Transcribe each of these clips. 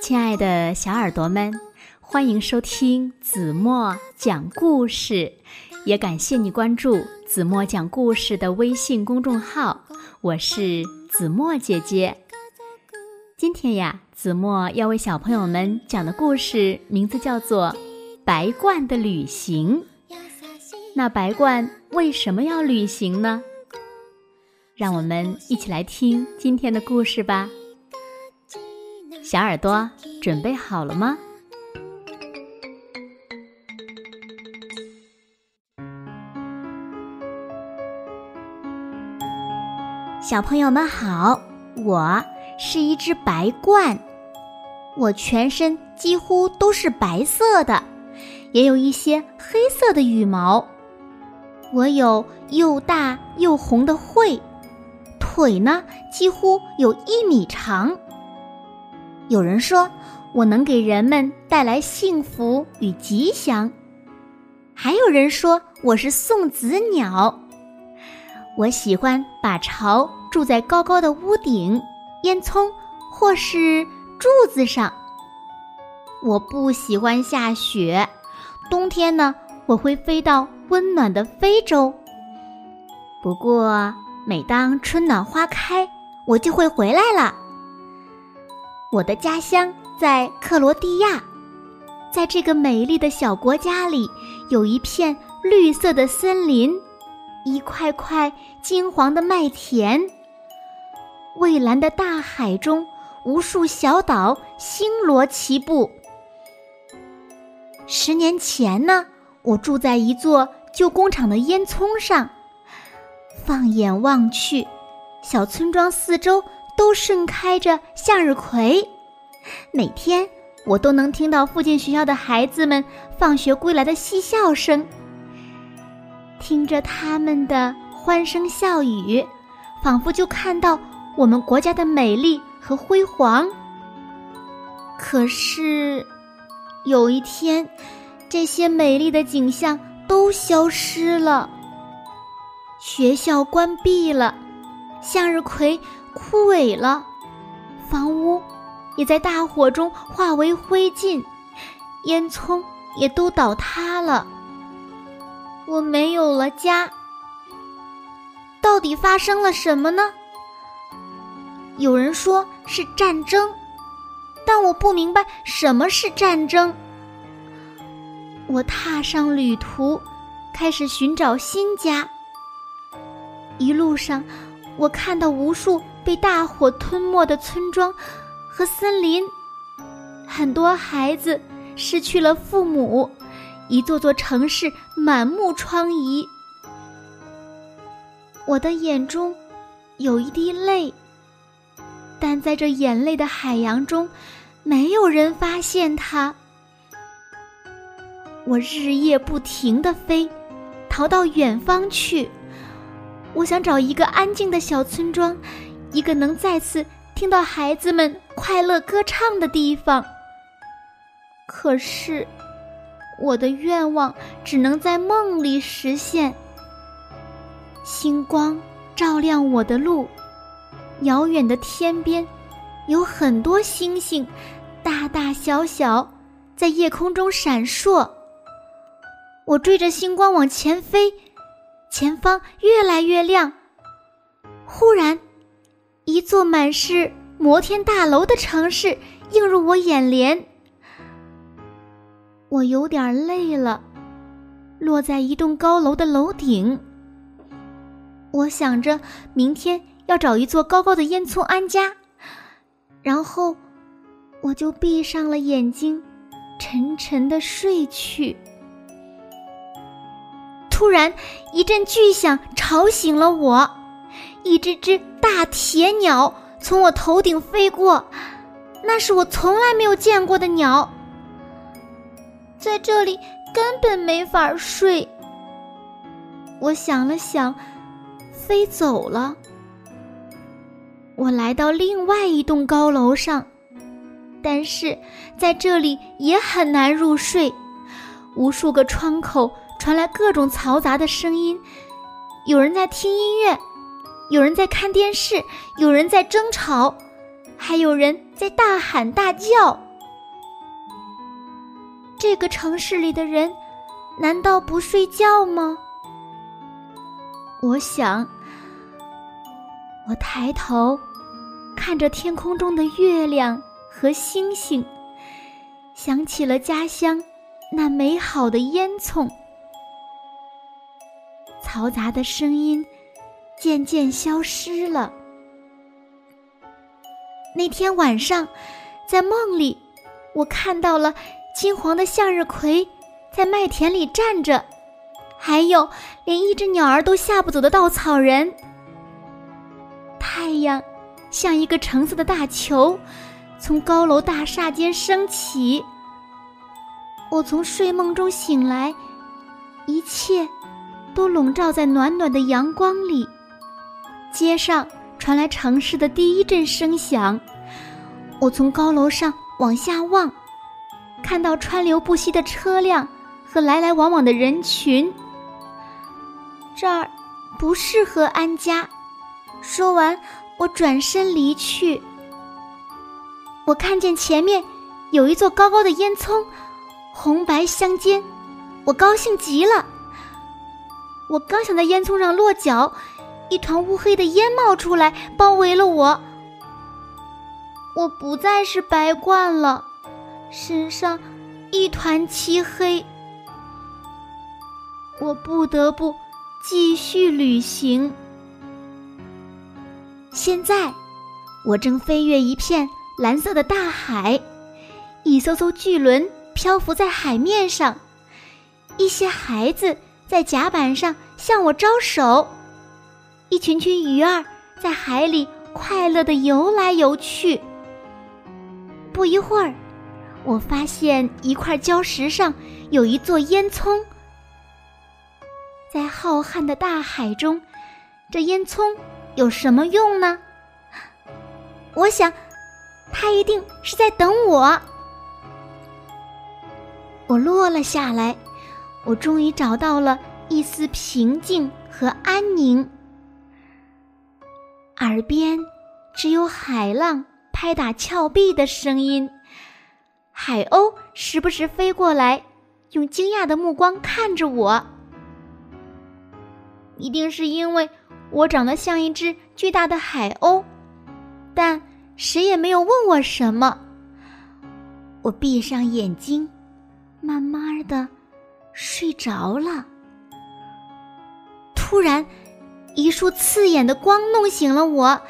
亲爱的小耳朵们，欢迎收听子墨讲故事，也感谢你关注子墨讲故事的微信公众号。我是子墨姐姐。今天呀，子墨要为小朋友们讲的故事名字叫做《白鹳的旅行》。那白鹳为什么要旅行呢？让我们一起来听今天的故事吧。小耳朵准备好了吗？小朋友们好，我是一只白鹳，我全身几乎都是白色的，也有一些黑色的羽毛。我有又大又红的喙。腿呢，几乎有一米长。有人说我能给人们带来幸福与吉祥，还有人说我是送子鸟。我喜欢把巢住在高高的屋顶、烟囱或是柱子上。我不喜欢下雪，冬天呢，我会飞到温暖的非洲。不过。每当春暖花开，我就会回来了。我的家乡在克罗地亚，在这个美丽的小国家里，有一片绿色的森林，一块块金黄的麦田。蔚蓝的大海中，无数小岛星罗棋布。十年前呢，我住在一座旧工厂的烟囱上。放眼望去，小村庄四周都盛开着向日葵。每天我都能听到附近学校的孩子们放学归来的嬉笑声，听着他们的欢声笑语，仿佛就看到我们国家的美丽和辉煌。可是，有一天，这些美丽的景象都消失了。学校关闭了，向日葵枯萎了，房屋也在大火中化为灰烬，烟囱也都倒塌了。我没有了家，到底发生了什么呢？有人说是战争，但我不明白什么是战争。我踏上旅途，开始寻找新家。一路上，我看到无数被大火吞没的村庄和森林，很多孩子失去了父母，一座座城市满目疮痍。我的眼中有一滴泪，但在这眼泪的海洋中，没有人发现它。我日夜不停地飞，逃到远方去。我想找一个安静的小村庄，一个能再次听到孩子们快乐歌唱的地方。可是，我的愿望只能在梦里实现。星光照亮我的路，遥远的天边有很多星星，大大小小，在夜空中闪烁。我追着星光往前飞。前方越来越亮。忽然，一座满是摩天大楼的城市映入我眼帘。我有点累了，落在一栋高楼的楼顶。我想着明天要找一座高高的烟囱安家，然后我就闭上了眼睛，沉沉的睡去。突然，一阵巨响吵醒了我，一只只大铁鸟从我头顶飞过，那是我从来没有见过的鸟。在这里根本没法睡。我想了想，飞走了。我来到另外一栋高楼上，但是在这里也很难入睡，无数个窗口。传来各种嘈杂的声音，有人在听音乐，有人在看电视，有人在争吵，还有人在大喊大叫。这个城市里的人难道不睡觉吗？我想，我抬头看着天空中的月亮和星星，想起了家乡那美好的烟囱。嘈杂的声音渐渐消失了。那天晚上，在梦里，我看到了金黄的向日葵在麦田里站着，还有连一只鸟儿都吓不走的稻草人。太阳像一个橙色的大球，从高楼大厦间升起。我从睡梦中醒来，一切都笼罩在暖暖的阳光里。街上。传来城市的第一阵声响，我从高楼上往下望，看到川流不息的车辆和来来往往的人群。这儿不适合安家。说完，我转身离去。我看见前面有一座高高的烟囱，红白相间，我高兴极了。我刚想在烟囱上落脚。一团乌黑的烟冒出来，包围了我。我不再是白鹳了，身上一团漆黑。我不得不继续旅行。现在，我正飞越一片蓝色的大海，一艘艘巨轮漂浮在海面上，一些孩子在甲板上向我招手。一群群鱼儿在海里快乐地游来游去。不一会儿，我发现一块礁石上有一座烟囱。在浩瀚的大海中，这烟囱有什么用呢？我想，它一定是在等我。我落了下来，我终于找到了一丝平静和安宁。耳边只有海浪拍打峭壁的声音，海鸥时不时飞过来，用惊讶的目光看着我。一定是因为我长得像一只巨大的海鸥，但谁也没有问我什么。我闭上眼睛，慢慢的睡着了。突然。一束刺眼的光弄醒了我。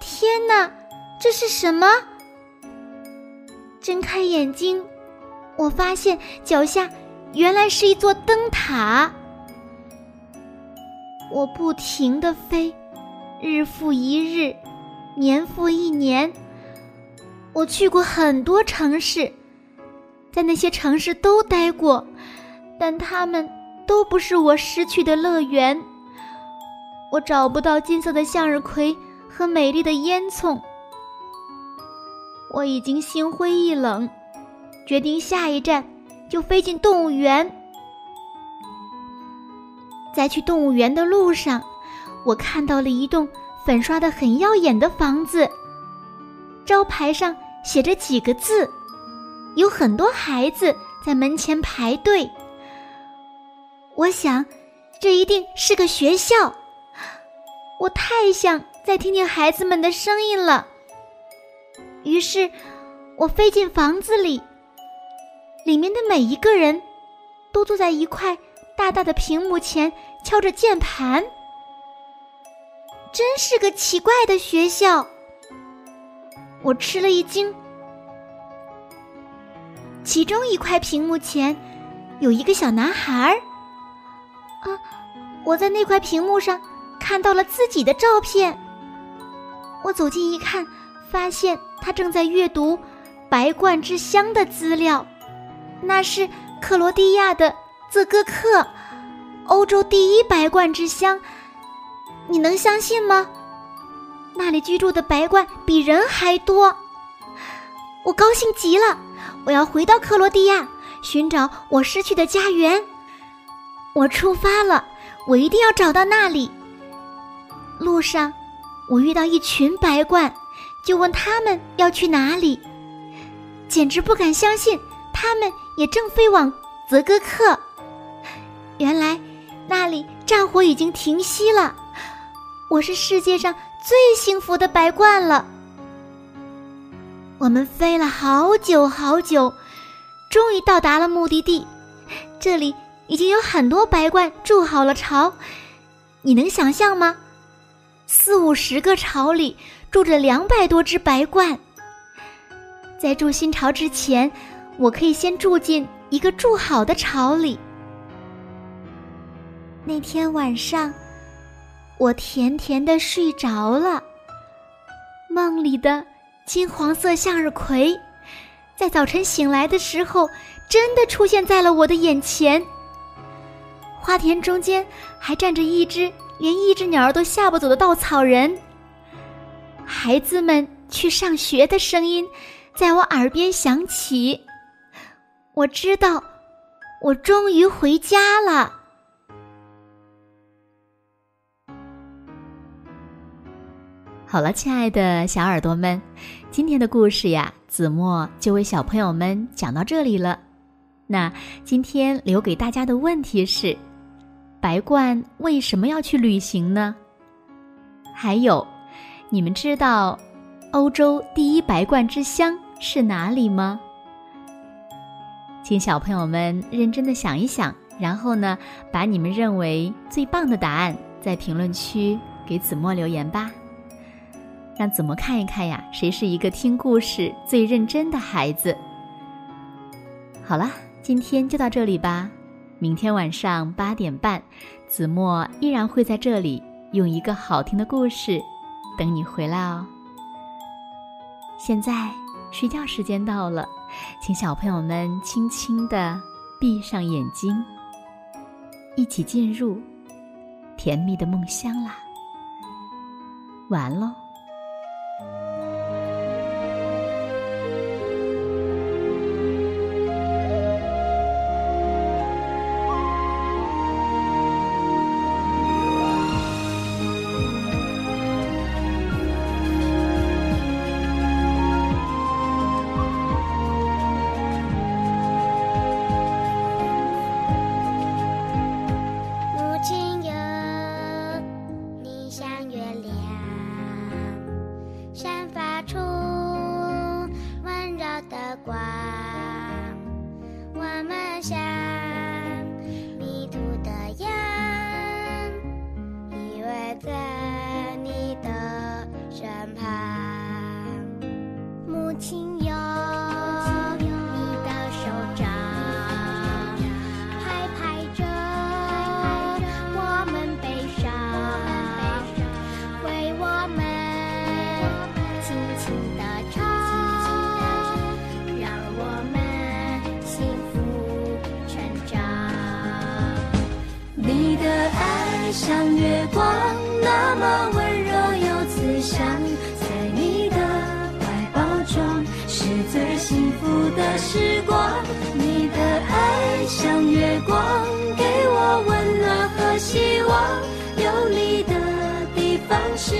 天哪，这是什么？睁开眼睛，我发现脚下原来是一座灯塔。我不停的飞，日复一日，年复一年。我去过很多城市，在那些城市都待过，但他们都不是我失去的乐园。我找不到金色的向日葵和美丽的烟囱，我已经心灰意冷，决定下一站就飞进动物园。在去动物园的路上，我看到了一栋粉刷的很耀眼的房子，招牌上写着几个字，有很多孩子在门前排队。我想，这一定是个学校。我太想再听听孩子们的声音了。于是，我飞进房子里，里面的每一个人都坐在一块大大的屏幕前敲着键盘。真是个奇怪的学校。我吃了一惊。其中一块屏幕前有一个小男孩儿。啊，我在那块屏幕上。看到了自己的照片，我走近一看，发现他正在阅读“白鹳之乡”的资料。那是克罗地亚的泽戈克，欧洲第一白鹳之乡。你能相信吗？那里居住的白鹳比人还多。我高兴极了，我要回到克罗地亚，寻找我失去的家园。我出发了，我一定要找到那里。路上，我遇到一群白鹳，就问他们要去哪里，简直不敢相信他们也正飞往泽哥克。原来那里战火已经停息了，我是世界上最幸福的白鹳了。我们飞了好久好久，终于到达了目的地。这里已经有很多白鹳筑好了巢，你能想象吗？四五十个巢里住着两百多只白鹳。在筑新巢之前，我可以先住进一个筑好的巢里。那天晚上，我甜甜的睡着了，梦里的金黄色向日葵，在早晨醒来的时候，真的出现在了我的眼前。花田中间还站着一只连一只鸟儿都吓不走的稻草人。孩子们去上学的声音，在我耳边响起。我知道，我终于回家了。好了，亲爱的小耳朵们，今天的故事呀，子墨就为小朋友们讲到这里了。那今天留给大家的问题是：白鹳为什么要去旅行呢？还有，你们知道欧洲第一白鹳之乡是哪里吗？请小朋友们认真的想一想，然后呢，把你们认为最棒的答案在评论区给子墨留言吧。让子墨看一看呀，谁是一个听故事最认真的孩子？好了，今天就到这里吧。明天晚上八点半，子墨依然会在这里用一个好听的故事等你回来哦。现在睡觉时间到了，请小朋友们轻轻的闭上眼睛，一起进入甜蜜的梦乡啦。晚安喽。的时光。你的爱像月光，给我温暖和希望。有你的地方是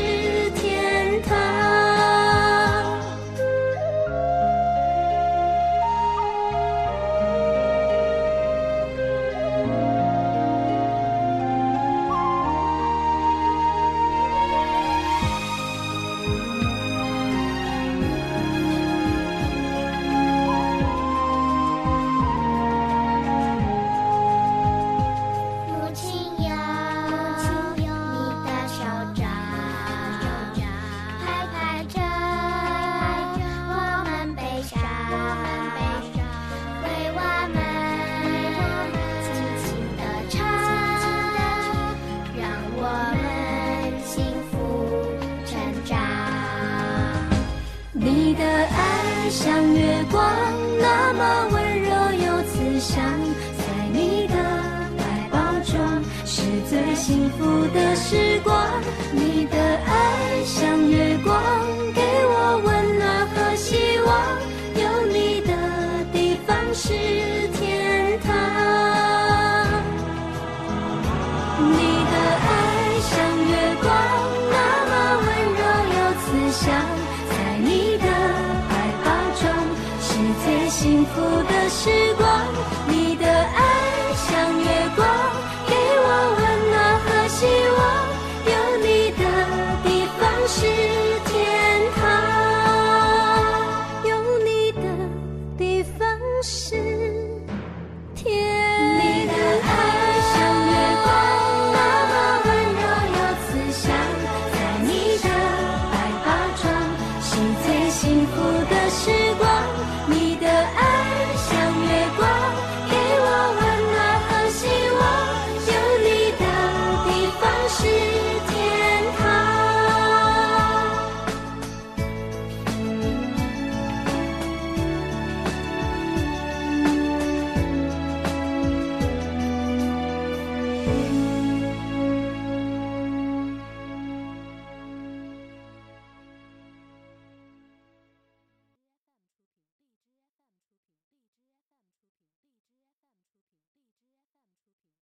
最幸福的时光，你的爱像月光，给我温暖和希望。有你的地方是天堂。你的爱像月光，那么温柔又慈祥，在你的怀抱中是最。幸福的时光。